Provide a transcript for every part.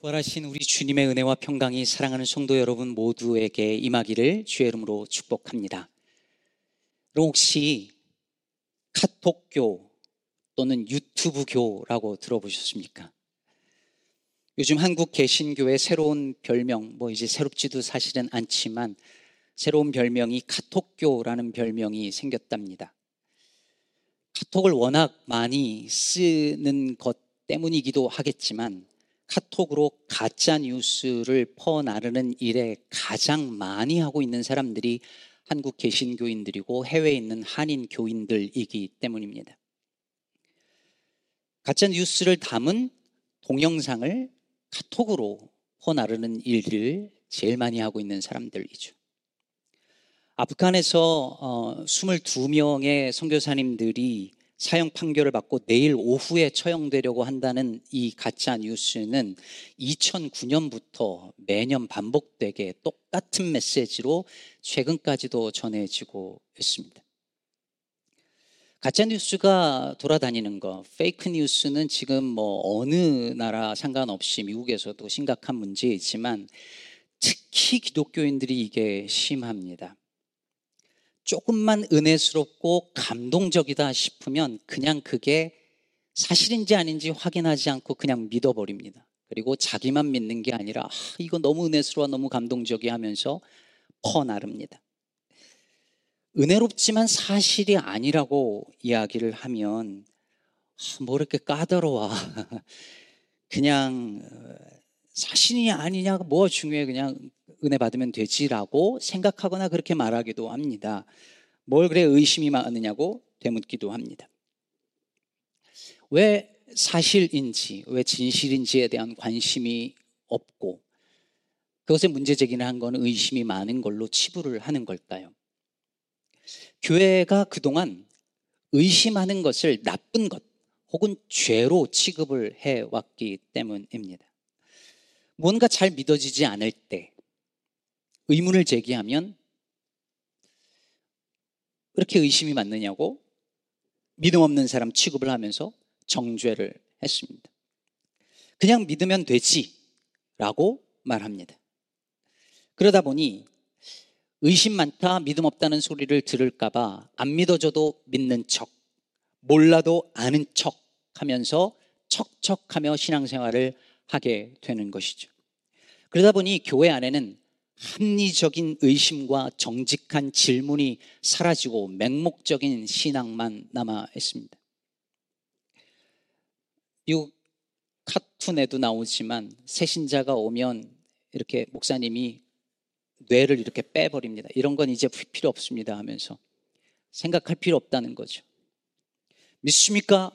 부활하신 우리 주님의 은혜와 평강이 사랑하는 성도 여러분 모두에게 임하기를 주의 이름으로 축복합니다. 혹시 카톡교 또는 유튜브교라고 들어보셨습니까? 요즘 한국 개신교의 새로운 별명, 뭐 이제 새롭지도 사실은 않지만 새로운 별명이 카톡교라는 별명이 생겼답니다. 카톡을 워낙 많이 쓰는 것 때문이기도 하겠지만 카톡으로 가짜 뉴스를 퍼나르는 일에 가장 많이 하고 있는 사람들이 한국 개신교인들이고 해외에 있는 한인 교인들이기 때문입니다. 가짜 뉴스를 담은 동영상을 카톡으로 퍼나르는 일을 제일 많이 하고 있는 사람들이죠. 아프간에서 22명의 어, 선교사님들이 사형 판결을 받고 내일 오후에 처형되려고 한다는 이 가짜 뉴스는 2009년부터 매년 반복되게 똑같은 메시지로 최근까지도 전해지고 있습니다. 가짜 뉴스가 돌아다니는 거, 페이크 뉴스는 지금 뭐 어느 나라 상관없이 미국에서도 심각한 문제이지만 특히 기독교인들이 이게 심합니다. 조금만 은혜스럽고 감동적이다 싶으면 그냥 그게 사실인지 아닌지 확인하지 않고 그냥 믿어버립니다. 그리고 자기만 믿는 게 아니라 아, 이거 너무 은혜스러워 너무 감동적이 하면서 퍼나릅니다. 은혜롭지만 사실이 아니라고 이야기를 하면 아, 뭐 이렇게 까다로워. 그냥 어, 사실이 아니냐가 뭐 중요해 그냥 은혜 받으면 되지라고 생각하거나 그렇게 말하기도 합니다. 뭘 그래 의심이 많으냐고 되묻기도 합니다. 왜 사실인지, 왜 진실인지에 대한 관심이 없고 그것에 문제 제기를 한 거는 의심이 많은 걸로 치부를 하는 걸까요? 교회가 그동안 의심하는 것을 나쁜 것 혹은 죄로 취급을 해왔기 때문입니다. 뭔가 잘 믿어지지 않을 때 의문을 제기하면 그렇게 의심이 맞느냐고 믿음 없는 사람 취급을 하면서 정죄를 했습니다. 그냥 믿으면 되지 라고 말합니다. 그러다 보니 의심 많다, 믿음 없다는 소리를 들을까봐 안 믿어줘도 믿는 척, 몰라도 아는 척 하면서 척척하며 신앙생활을 하게 되는 것이죠. 그러다 보니 교회 안에는 합리적인 의심과 정직한 질문이 사라지고 맹목적인 신앙만 남아 있습니다. 미국 카툰에도 나오지만 새신자가 오면 이렇게 목사님이 뇌를 이렇게 빼버립니다. 이런 건 이제 필요 없습니다 하면서 생각할 필요 없다는 거죠. 믿습니까?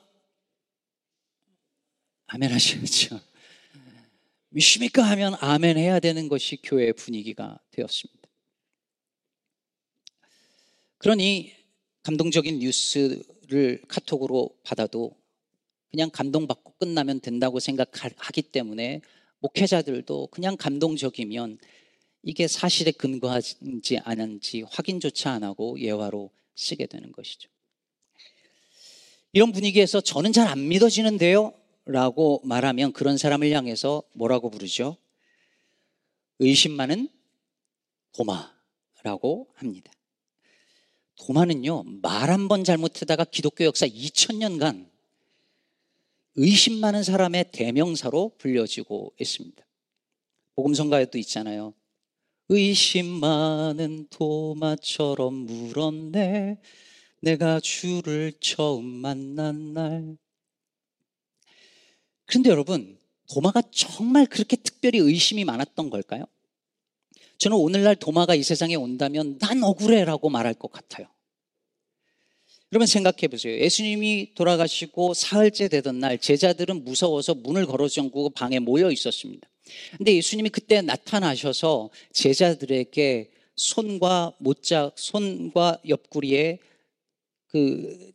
아멘 하셔야죠. 믿습니까? 하면 아멘 해야 되는 것이 교회의 분위기가 되었습니다. 그러니 감동적인 뉴스를 카톡으로 받아도 그냥 감동받고 끝나면 된다고 생각하기 때문에 목회자들도 그냥 감동적이면 이게 사실에 근거하지 않은지 확인조차 안 하고 예화로 쓰게 되는 것이죠. 이런 분위기에서 저는 잘 안 믿어지는데요. 라고 말하면 그런 사람을 향해서 뭐라고 부르죠? 의심 많은 도마라고 합니다. 도마는요, 말 한 번 잘못하다가 기독교 역사 2000년간 의심 많은 사람의 대명사로 불려지고 있습니다. 복음성가에도 있잖아요. 의심 많은 도마처럼 물었네. 내가 주를 처음 만난 날. 그런데 여러분, 도마가 정말 그렇게 특별히 의심이 많았던 걸까요? 저는 오늘날 도마가 이 세상에 온다면 난 억울해라고 말할 것 같아요. 여러분 생각해 보세요. 예수님이 돌아가시고 사흘째 되던 날 제자들은 무서워서 문을 걸어 잠그고 방에 모여 있었습니다. 근데 예수님이 그때 나타나셔서 제자들에게 손과 못자 손과 옆구리에 그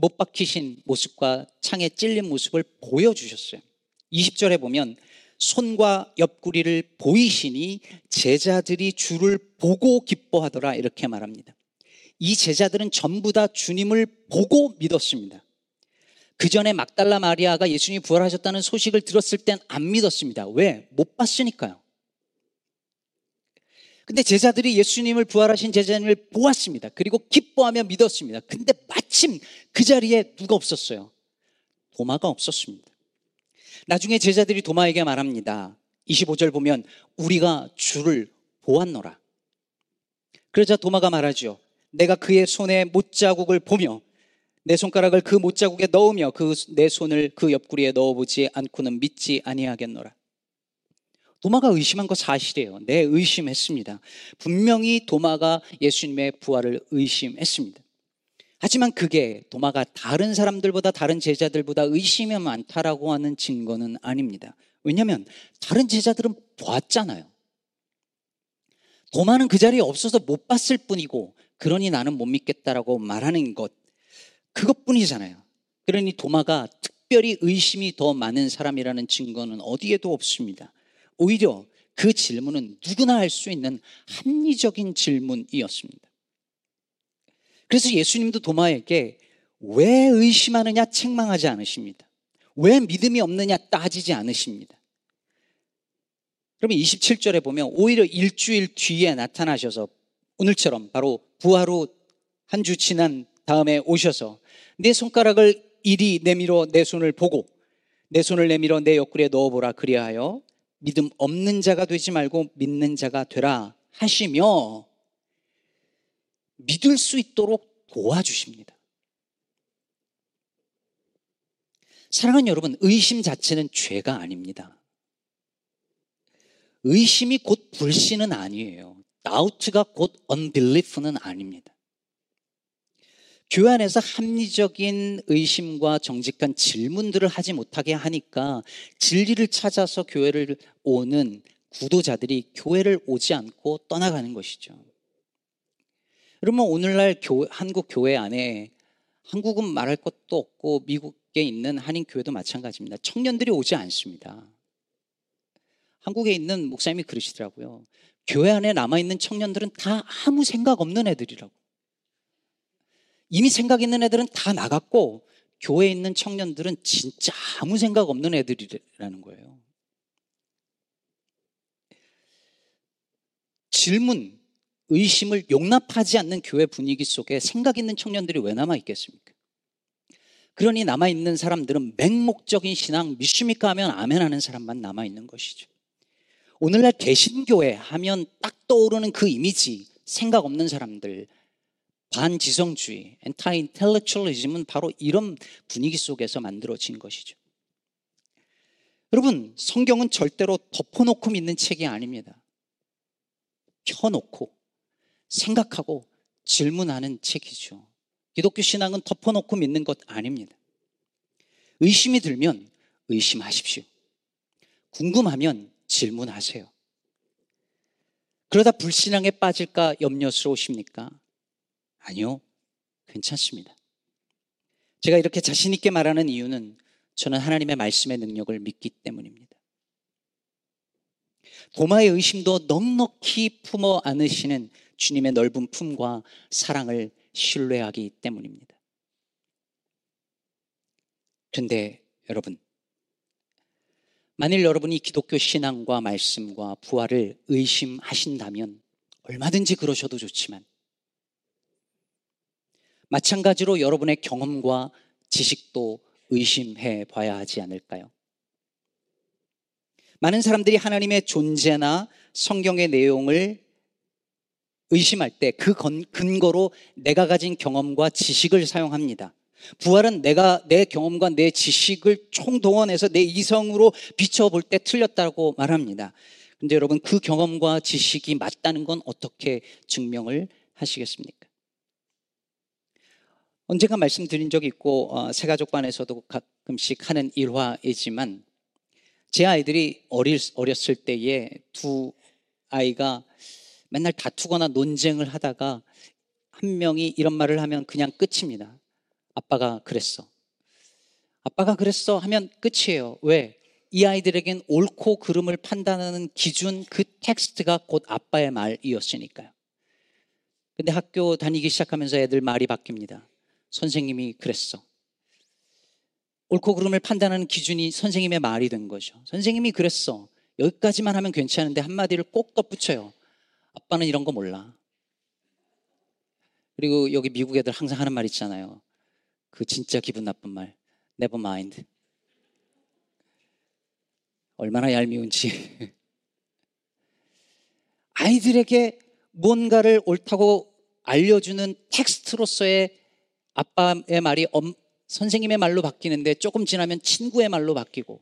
못 박히신 모습과 창에 찔린 모습을 보여주셨어요. 20절에 보면 손과 옆구리를 보이시니 제자들이 주를 보고 기뻐하더라 이렇게 말합니다. 이 제자들은 전부 다 주님을 보고 믿었습니다. 그 전에 막달라 마리아가 예수님이 부활하셨다는 소식을 들었을 땐 안 믿었습니다. 왜? 못 봤으니까요. 근데 제자들이 예수님을 부활하신 제자님을 보았습니다. 그리고 기뻐하며 믿었습니다. 근데 마침 그 자리에 누가 없었어요? 도마가 없었습니다. 나중에 제자들이 도마에게 말합니다. 25절 보면 우리가 주를 보았노라. 그러자 도마가 말하죠. 내가 그의 손에 못자국을 보며 내 손가락을 그 못자국에 넣으며 그 내 손을 그 옆구리에 넣어보지 않고는 믿지 아니하겠노라. 도마가 의심한 거 사실이에요. 네, 의심했습니다. 분명히 도마가 예수님의 부활을 의심했습니다. 하지만 그게 도마가 다른 사람들보다 다른 제자들보다 의심이 많다라고 하는 증거는 아닙니다. 왜냐하면 다른 제자들은 보았잖아요. 도마는 그 자리에 없어서 못 봤을 뿐이고 그러니 나는 못 믿겠다라고 말하는 것 그것뿐이잖아요. 그러니 도마가 특별히 의심이 더 많은 사람이라는 증거는 어디에도 없습니다. 오히려 그 질문은 누구나 할 수 있는 합리적인 질문이었습니다. 그래서 예수님도 도마에게 왜 의심하느냐 책망하지 않으십니다. 왜 믿음이 없느냐 따지지 않으십니다. 그러면 27절에 보면 오히려 일주일 뒤에 나타나셔서 오늘처럼 바로 부활 후 한 주 지난 다음에 오셔서 내 손가락을 이리 내밀어 내 손을 보고 내 손을 내밀어 내 옆구리에 넣어보라 그리하여 믿음 없는 자가 되지 말고 믿는 자가 되라 하시며 믿을 수 있도록 도와주십니다. 사랑하는 여러분, 의심 자체는 죄가 아닙니다. 의심이 곧 불신은 아니에요. doubt가 곧 unbelief는 아닙니다. 교회 안에서 합리적인 의심과 정직한 질문들을 하지 못하게 하니까 진리를 찾아서 교회를 오는 구도자들이 교회를 오지 않고 떠나가는 것이죠. 그러면 오늘날 교, 한국 교회 안에 한국은 말할 것도 없고 미국에 있는 한인 교회도 마찬가지입니다. 청년들이 오지 않습니다. 한국에 있는 목사님이 그러시더라고요. 교회 안에 남아 있는 청년들은 다 아무 생각 없는 애들이라고. 이미 생각 있는 애들은 다 나갔고 교회에 있는 청년들은 진짜 아무 생각 없는 애들이라는 거예요. 질문, 의심을 용납하지 않는 교회 분위기 속에 생각 있는 청년들이 왜 남아 있겠습니까? 그러니 남아 있는 사람들은 맹목적인 신앙, 믿습니까 하면 아멘 하는 사람만 남아 있는 것이죠. 오늘날 개신교회 하면 딱 떠오르는 그 이미지, 생각 없는 사람들, 반지성주의, 엔타 인텔렉츄얼리즘은 바로 이런 분위기 속에서 만들어진 것이죠. 여러분, 성경은 절대로 덮어놓고 믿는 책이 아닙니다. 켜놓고 생각하고 질문하는 책이죠. 기독교 신앙은 덮어놓고 믿는 것 아닙니다. 의심이 들면 의심하십시오. 궁금하면 질문하세요. 그러다 불신앙에 빠질까 염려스러우십니까? 아니요. 괜찮습니다. 제가 이렇게 자신있게 말하는 이유는 저는 하나님의 말씀의 능력을 믿기 때문입니다. 도마의 의심도 넉넉히 품어 안으시는 주님의 넓은 품과 사랑을 신뢰하기 때문입니다. 그런데 여러분, 만일 여러분이 기독교 신앙과 말씀과 부활을 의심하신다면 얼마든지 그러셔도 좋지만 마찬가지로 여러분의 경험과 지식도 의심해 봐야 하지 않을까요? 많은 사람들이 하나님의 존재나 성경의 내용을 의심할 때 그 근거로 내가 가진 경험과 지식을 사용합니다. 부활은 내가 내 경험과 내 지식을 총동원해서 내 이성으로 비춰볼 때 틀렸다고 말합니다. 근데 여러분 그 경험과 지식이 맞다는 건 어떻게 증명을 하시겠습니까? 언젠가 말씀드린 적이 있고 어, 새가족관에서도 가끔씩 하는 일화이지만 제 아이들이 어릴, 어렸을 때에 두 아이가 맨날 다투거나 논쟁을 하다가 한 명이 이런 말을 하면 그냥 끝입니다. 아빠가 그랬어. 아빠가 그랬어 하면 끝이에요. 왜? 이 아이들에겐 옳고 그름을 판단하는 기준 그 텍스트가 곧 아빠의 말이었으니까요. 근데 학교 다니기 시작하면서 애들 말이 바뀝니다. 선생님이 그랬어. 옳고 그름을 판단하는 기준이 선생님의 말이 된 거죠. 선생님이 그랬어. 여기까지만 하면 괜찮은데 한마디를 꼭 덧붙여요. 아빠는 이런 거 몰라. 그리고 여기 미국 애들 항상 하는 말 있잖아요. 그 진짜 기분 나쁜 말. never mind. 얼마나 얄미운지. 아이들에게 뭔가를 옳다고 알려주는 텍스트로서의 아빠의 말이 엄, 선생님의 말로 바뀌는데 조금 지나면 친구의 말로 바뀌고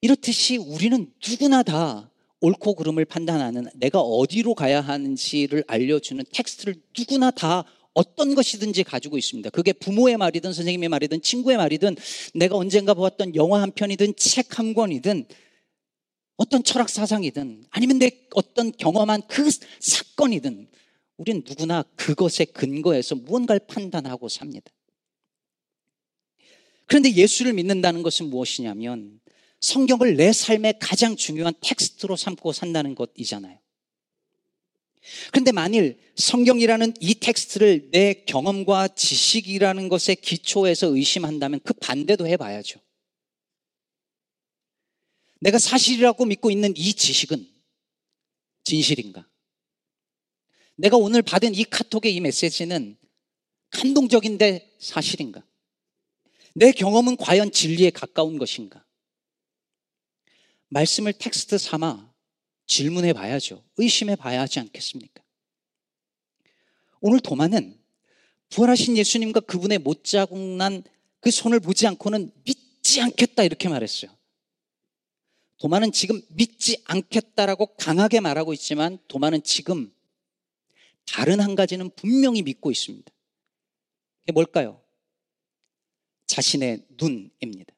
이렇듯이 우리는 누구나 다 옳고 그름을 판단하는 내가 어디로 가야 하는지를 알려주는 텍스트를 누구나 다 어떤 것이든지 가지고 있습니다. 그게 부모의 말이든 선생님의 말이든 친구의 말이든 내가 언젠가 보았던 영화 한 편이든 책 한 권이든 어떤 철학 사상이든 아니면 내 어떤 경험한 그 사건이든 우리는 누구나 그것에 근거해서 무언가를 판단하고 삽니다. 그런데 예수를 믿는다는 것은 무엇이냐면 성경을 내 삶의 가장 중요한 텍스트로 삼고 산다는 것이잖아요. 그런데 만일 성경이라는 이 텍스트를 내 경험과 지식이라는 것에 기초해서 의심한다면 그 반대도 해봐야죠. 내가 사실이라고 믿고 있는 이 지식은 진실인가? 내가 오늘 받은 이 카톡의 이 메시지는 감동적인데 사실인가? 내 경험은 과연 진리에 가까운 것인가? 말씀을 텍스트 삼아 질문해 봐야죠. 의심해 봐야 하지 않겠습니까? 오늘 도마는 부활하신 예수님과 그분의 못자국 난 그 손을 보지 않고는 믿지 않겠다 이렇게 말했어요. 도마는 지금 믿지 않겠다라고 강하게 말하고 있지만 도마는 지금 다른 한 가지는 분명히 믿고 있습니다. 그게 뭘까요? 자신의 눈입니다.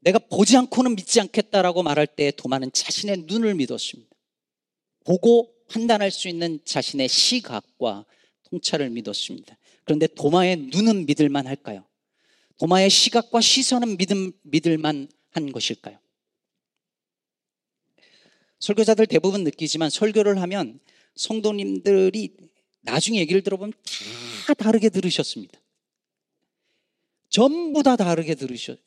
내가 보지 않고는 믿지 않겠다라고 말할 때 도마는 자신의 눈을 믿었습니다. 보고 판단할 수 있는 자신의 시각과 통찰을 믿었습니다. 그런데 도마의 눈은 믿을만 할까요? 도마의 시각과 시선은 믿음, 믿을만 한 것일까요? 설교자들 대부분 느끼지만 설교를 하면 성도님들이 나중에 얘기를 들어보면 다 다르게 들으셨습니다. 전부 다 다르게 들으셨어요.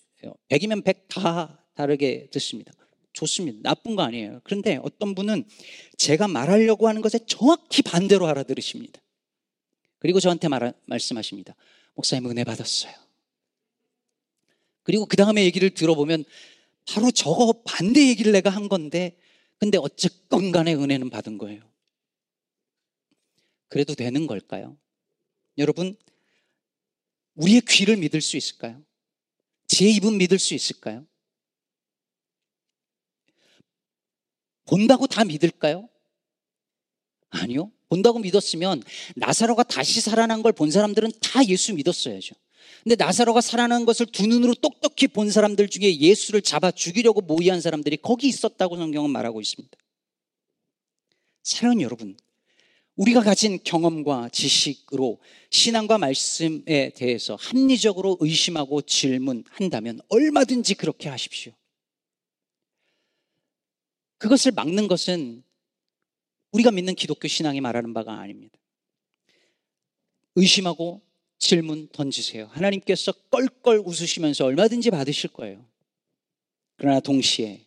100이면 100 다 다르게 듣습니다. 좋습니다. 나쁜 거 아니에요. 그런데 어떤 분은 제가 말하려고 하는 것에 정확히 반대로 알아들으십니다. 그리고 저한테 말, 말씀하십니다. 목사님 은혜 받았어요. 그리고 그 다음에 얘기를 들어보면 바로 저거 반대 얘기를 내가 한 건데 근데 어쨌건 간에 은혜는 받은 거예요. 그래도 되는 걸까요? 여러분, 우리의 귀를 믿을 수 있을까요? 제 입은 믿을 수 있을까요? 본다고 다 믿을까요? 아니요. 본다고 믿었으면 나사로가 다시 살아난 걸 본 사람들은 다 예수 믿었어야죠. 근데 나사로가 살아난 것을 두 눈으로 똑똑히 본 사람들 중에 예수를 잡아 죽이려고 모의한 사람들이 거기 있었다고 성경은 말하고 있습니다. 사랑하는 여러분, 우리가 가진 경험과 지식으로 신앙과 말씀에 대해서 합리적으로 의심하고 질문한다면 얼마든지 그렇게 하십시오. 그것을 막는 것은 우리가 믿는 기독교 신앙이 말하는 바가 아닙니다. 의심하고 질문 던지세요. 하나님께서 껄껄 웃으시면서 얼마든지 받으실 거예요. 그러나 동시에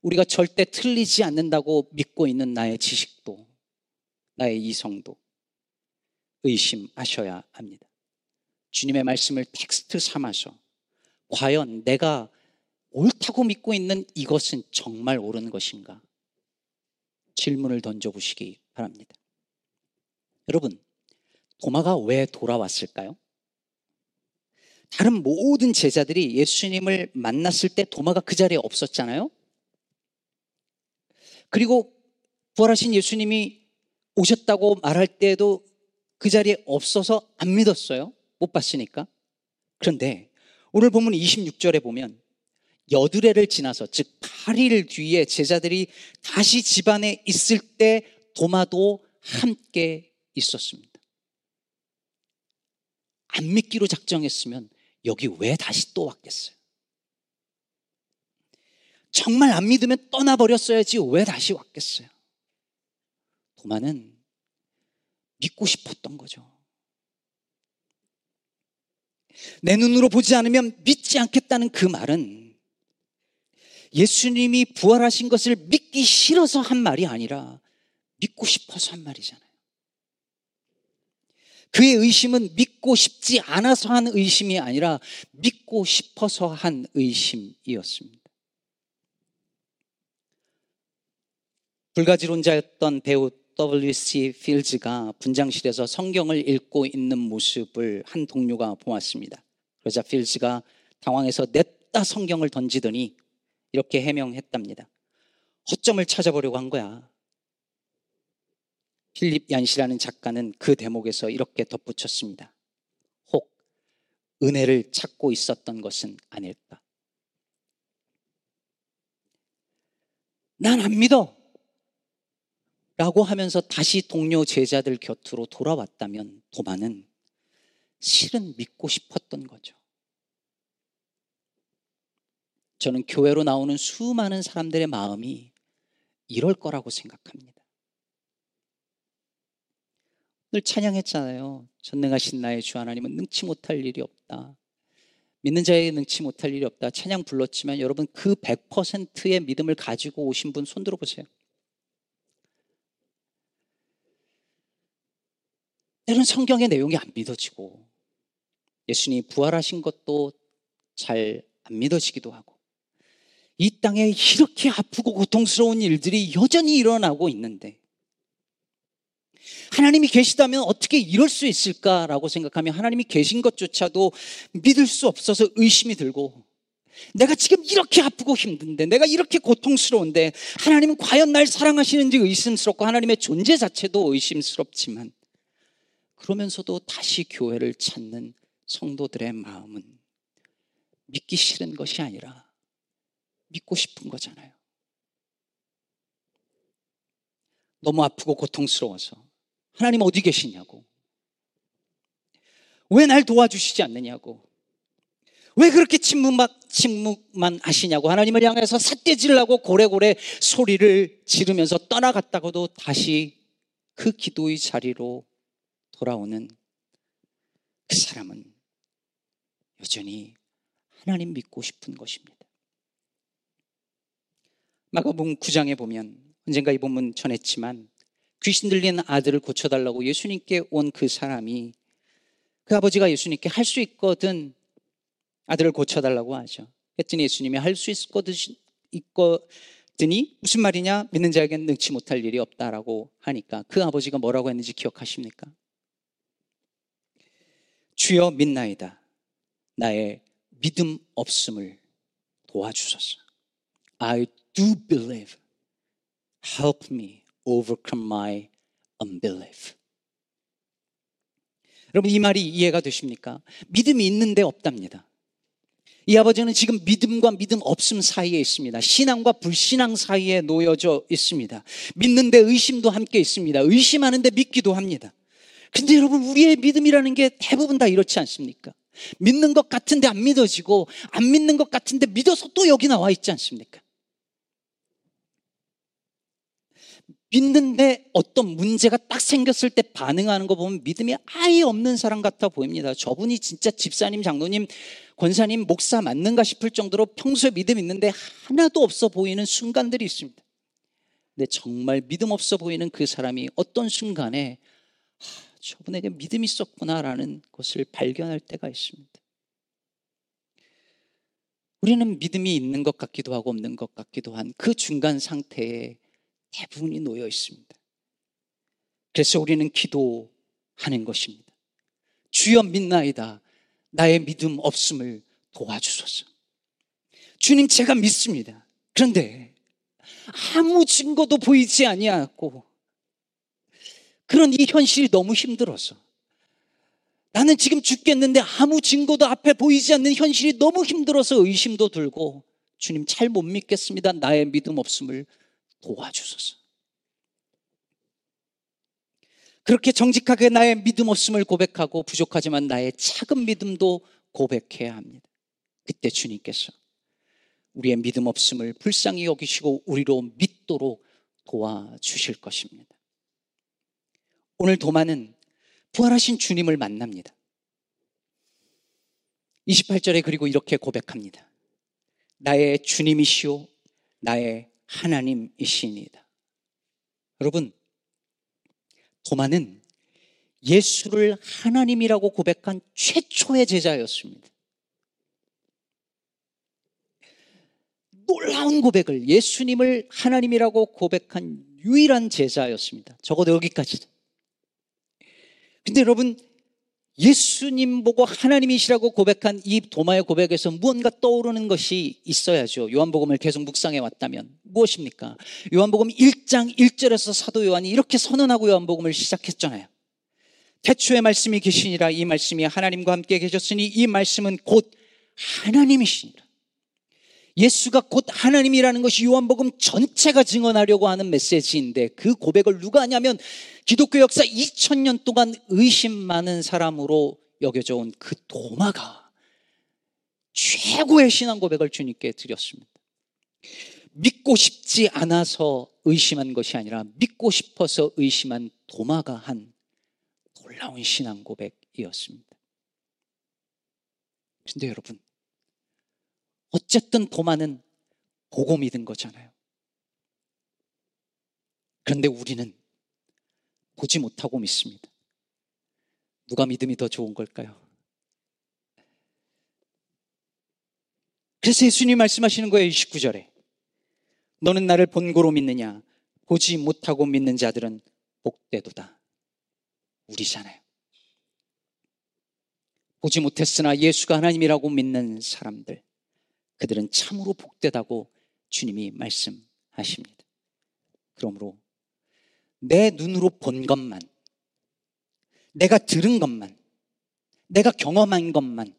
우리가 절대 틀리지 않는다고 믿고 있는 나의 지식도, 나의 이성도 의심하셔야 합니다. 주님의 말씀을 텍스트 삼아서 과연 내가 옳다고 믿고 있는 이것은 정말 옳은 것인가? 질문을 던져보시기 바랍니다. 여러분, 도마가 왜 돌아왔을까요? 다른 모든 제자들이 예수님을 만났을 때 도마가 그 자리에 없었잖아요? 그리고 부활하신 예수님이 오셨다고 말할 때에도 그 자리에 없어서 안 믿었어요. 못 봤으니까. 그런데 오늘 보면 26절에 보면 여드레를 지나서 즉 8일 뒤에 제자들이 다시 집안에 있을 때 도마도 함께 있었습니다. 안 믿기로 작정했으면 여기 왜 다시 또 왔겠어요? 정말 안 믿으면 떠나버렸어야지 왜 다시 왔겠어요? 도마는 믿고 싶었던 거죠. 내 눈으로 보지 않으면 믿지 않겠다는 그 말은 예수님이 부활하신 것을 믿기 싫어서 한 말이 아니라 믿고 싶어서 한 말이잖아요. 그의 의심은 믿고 싶지 않아서 한 의심이 아니라 믿고 싶어서 한 의심이었습니다. 불가지론자였던 배우 W.C. 필즈가 분장실에서 성경을 읽고 있는 모습을 한 동료가 보았습니다. 그러자 필즈가 당황해서 냅다 성경을 던지더니 이렇게 해명했답니다. 허점을 찾아보려고 한 거야. 필립 얀시라는 작가는 그 대목에서 이렇게 덧붙였습니다. 혹 은혜를 찾고 있었던 것은 아닐까? 난 안 믿어. 라고 하면서 다시 동료 제자들 곁으로 돌아왔다면 도마는 실은 믿고 싶었던 거죠. 저는 교회로 나오는 수많은 사람들의 마음이 이럴 거라고 생각합니다. 찬양했잖아요. 전능하신 나의 주 하나님은 능치 못할 일이 없다. 믿는 자에게 능치 못할 일이 없다. 찬양 불렀지만 여러분 그 100%의 믿음을 가지고 오신 분 손들어 보세요. 때로는 성경의 내용이 안 믿어지고 예수님이 부활하신 것도 잘 안 믿어지기도 하고 이 땅에 이렇게 아프고 고통스러운 일들이 여전히 일어나고 있는데 하나님이 계시다면 어떻게 이럴 수 있을까라고 생각하면 하나님이 계신 것조차도 믿을 수 없어서 의심이 들고 내가 지금 이렇게 아프고 힘든데 내가 이렇게 고통스러운데 하나님은 과연 날 사랑하시는지 의심스럽고 하나님의 존재 자체도 의심스럽지만 그러면서도 다시 교회를 찾는 성도들의 마음은 믿기 싫은 것이 아니라 믿고 싶은 거잖아요. 너무 아프고 고통스러워서 하나님 어디 계시냐고. 왜 날 도와주시지 않느냐고. 왜 그렇게 침묵만, 침묵만 하시냐고 하나님을 향해서 삿대질라고 고래고래 소리를 지르면서 떠나갔다고도 다시 그 기도의 자리로 돌아오는 그 사람은 여전히 하나님 믿고 싶은 것입니다. 마가복음 9장에 보면 언젠가 이 본문 전했지만 귀신 들린 아들을 고쳐달라고 예수님께 온 그 사람이 그 아버지가 예수님께 할 수 있거든 아들을 고쳐달라고 하죠. 했더니 예수님이 할 수 있거든 있거든이 무슨 말이냐 믿는 자에게는 능치 못할 일이 없다라고 하니까 그 아버지가 뭐라고 했는지 기억하십니까? 주여 믿나이다. 나의 믿음 없음을 도와주소서. I do believe. Help me overcome my unbelief. 여러분 이 말이 이해가 되십니까? 믿음이 있는데 없답니다. 이 아버지는 지금 믿음과 믿음 없음 사이에 있습니다. 신앙과 불신앙 사이에 놓여져 있습니다. 믿는데 의심도 함께 있습니다. 의심하는데 믿기도 합니다. 근데 여러분, 우리의 믿음이라는 게 대부분 다 이렇지 않습니까? 믿는 것 같은데 안 믿어지고, 안 믿는 것 같은데 믿어서 또 여기 나와 있지 않습니까? 믿는데 어떤 문제가 딱 생겼을 때 반응하는 거 보면 믿음이 아예 없는 사람 같아 보입니다. 저분이 진짜 집사님, 장로님, 권사님, 목사 맞는가 싶을 정도로 평소에 믿음 있는데 하나도 없어 보이는 순간들이 있습니다. 근데 정말 믿음 없어 보이는 그 사람이 어떤 순간에 저분에게 믿음이 있었구나라는 것을 발견할 때가 있습니다. 우리는 믿음이 있는 것 같기도 하고 없는 것 같기도 한 그 중간 상태에 대부분이 놓여 있습니다. 그래서 우리는 기도하는 것입니다. 주여 믿나이다. 나의 믿음 없음을 도와주소서. 주님 제가 믿습니다. 그런데 아무 증거도 보이지 아니하고 그런 이 현실이 너무 힘들어서 나는 지금 죽겠는데 아무 증거도 앞에 보이지 않는 현실이 너무 힘들어서 의심도 들고 주님 잘 못 믿겠습니다. 나의 믿음 없음을 도와주소서. 그렇게 정직하게 나의 믿음 없음을 고백하고 부족하지만 나의 작은 믿음도 고백해야 합니다. 그때 주님께서 우리의 믿음 없음을 불쌍히 여기시고 우리로 믿도록 도와주실 것입니다. 오늘 도마는 부활하신 주님을 만납니다. 28절에 그리고 이렇게 고백합니다. 나의 주님이시오, 나의 하나님이시니다. 여러분, 도마는 예수를 하나님이라고 고백한 최초의 제자였습니다. 놀라운 고백을 예수님을 하나님이라고 고백한 유일한 제자였습니다. 적어도 여기까지. 근데 여러분, 예수님 보고 하나님이시라고 고백한 이 도마의 고백에서 무언가 떠오르는 것이 있어야죠. 요한복음을 계속 묵상해 왔다면 무엇입니까? 요한복음 1장 1절에서 사도 요한이 이렇게 선언하고 요한복음을 시작했잖아요. 태초의 말씀이 계시니라 이 말씀이 하나님과 함께 계셨으니 이 말씀은 곧 하나님이시니라. 예수가 곧 하나님이라는 것이 요한복음 전체가 증언하려고 하는 메시지인데 그 고백을 누가 하냐면 기독교 역사 2000년 동안 의심 많은 사람으로 여겨져 온 그 도마가 최고의 신앙 고백을 주님께 드렸습니다. 믿고 싶지 않아서 의심한 것이 아니라 믿고 싶어서 의심한 도마가 한 놀라운 신앙 고백이었습니다. 근데 여러분, 어쨌든 도마는 보고 믿은 거잖아요. 그런데 우리는 보지 못하고 믿습니다. 누가 믿음이 더 좋은 걸까요? 그래서 예수님 말씀하시는 거예요, 29절에. 너는 나를 본고로 믿느냐? 보지 못하고 믿는 자들은 복되도다. 우리잖아요. 보지 못했으나 예수가 하나님이라고 믿는 사람들. 그들은 참으로 복되다고 주님이 말씀하십니다. 그러므로 내 눈으로 본 것만, 내가 들은 것만, 내가 경험한 것만,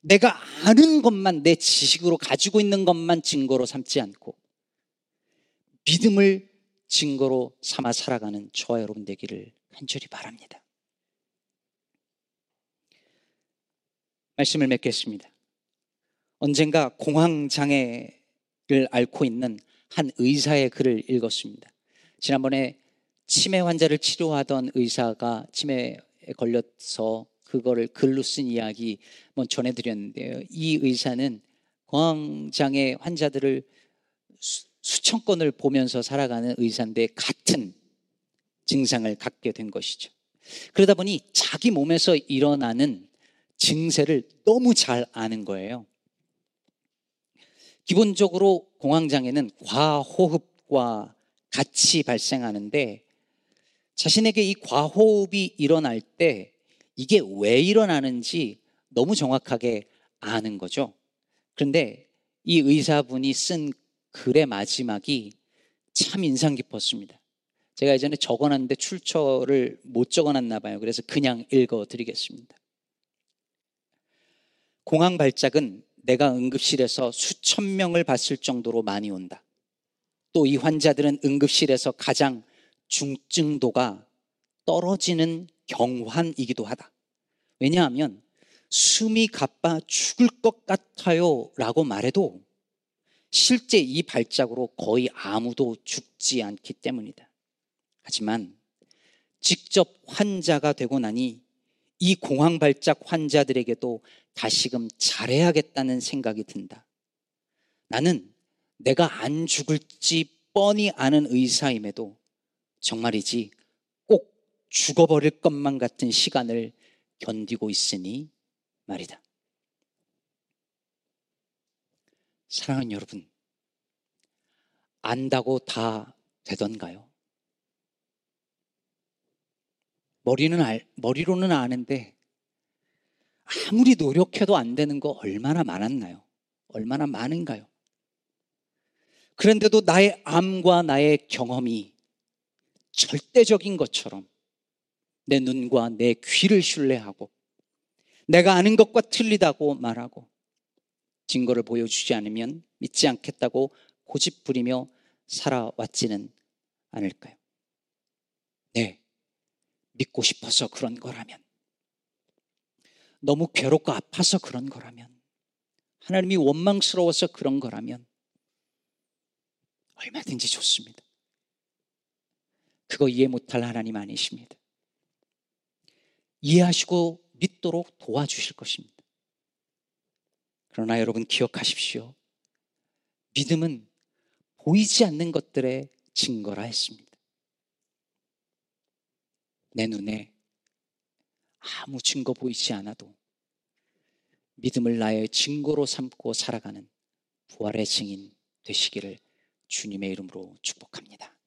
내가 아는 것만 내 지식으로 가지고 있는 것만 증거로 삼지 않고 믿음을 증거로 삼아 살아가는 저와 여러분 되기를 간절히 바랍니다. 말씀을 맺겠습니다. 언젠가 공황장애를 앓고 있는 한 의사의 글을 읽었습니다. 지난번에 치매 환자를 치료하던 의사가 치매에 걸려서 그거를 글로 쓴 이야기 한번 전해드렸는데요. 이 의사는 공황장애 환자들을 수, 천 건을 보면서 살아가는 의사인데 같은 증상을 갖게 된 것이죠. 그러다 보니 자기 몸에서 일어나는 증세를 너무 잘 아는 거예요. 기본적으로 공황장애는 과호흡과 같이 발생하는데 자신에게 이 과호흡이 일어날 때 이게 왜 일어나는지 너무 정확하게 아는 거죠. 그런데 이 의사분이 쓴 글의 마지막이 참 인상 깊었습니다. 제가 예전에 적어놨는데 출처를 못 적어놨나 봐요. 그래서 그냥 읽어 드리겠습니다. 공황 발작은 내가 응급실에서 수천 명을 봤을 정도로 많이 온다. 또 이 환자들은 응급실에서 가장 중증도가 떨어지는 경환이기도 하다. 왜냐하면 숨이 가빠 죽을 것 같아요 라고 말해도 실제 이 발작으로 거의 아무도 죽지 않기 때문이다. 하지만 직접 환자가 되고 나니 이 공황 발작 환자들에게도 다시금 잘해야겠다는 생각이 든다. 나는 내가 안 죽을지 뻔히 아는 의사임에도 정말이지 꼭 죽어버릴 것만 같은 시간을 견디고 있으니 말이다. 사랑하는 여러분, 안다고 다 되던가요? 머리는 알, 머리로는 아는데 아무리 노력해도 안 되는 거 얼마나 많았나요? 얼마나 많은가요? 그런데도 나의 암과 나의 경험이 절대적인 것처럼 내 눈과 내 귀를 신뢰하고 내가 아는 것과 틀리다고 말하고 증거를 보여주지 않으면 믿지 않겠다고 고집부리며 살아왔지는 않을까요? 네. 믿고 싶어서 그런 거라면 너무 괴롭고 아파서 그런 거라면, 하나님이 원망스러워서 그런 거라면, 얼마든지 좋습니다. 그거 이해 못할 하나님 아니십니다. 이해하시고 믿도록 도와주실 것입니다. 그러나 여러분 기억하십시오. 믿음은 보이지 않는 것들의 증거라 했습니다. 내 눈에 아무 증거 보이지 않아도 믿음을 나의 증거로 삼고 살아가는 부활의 증인 되시기를 주님의 이름으로 축복합니다.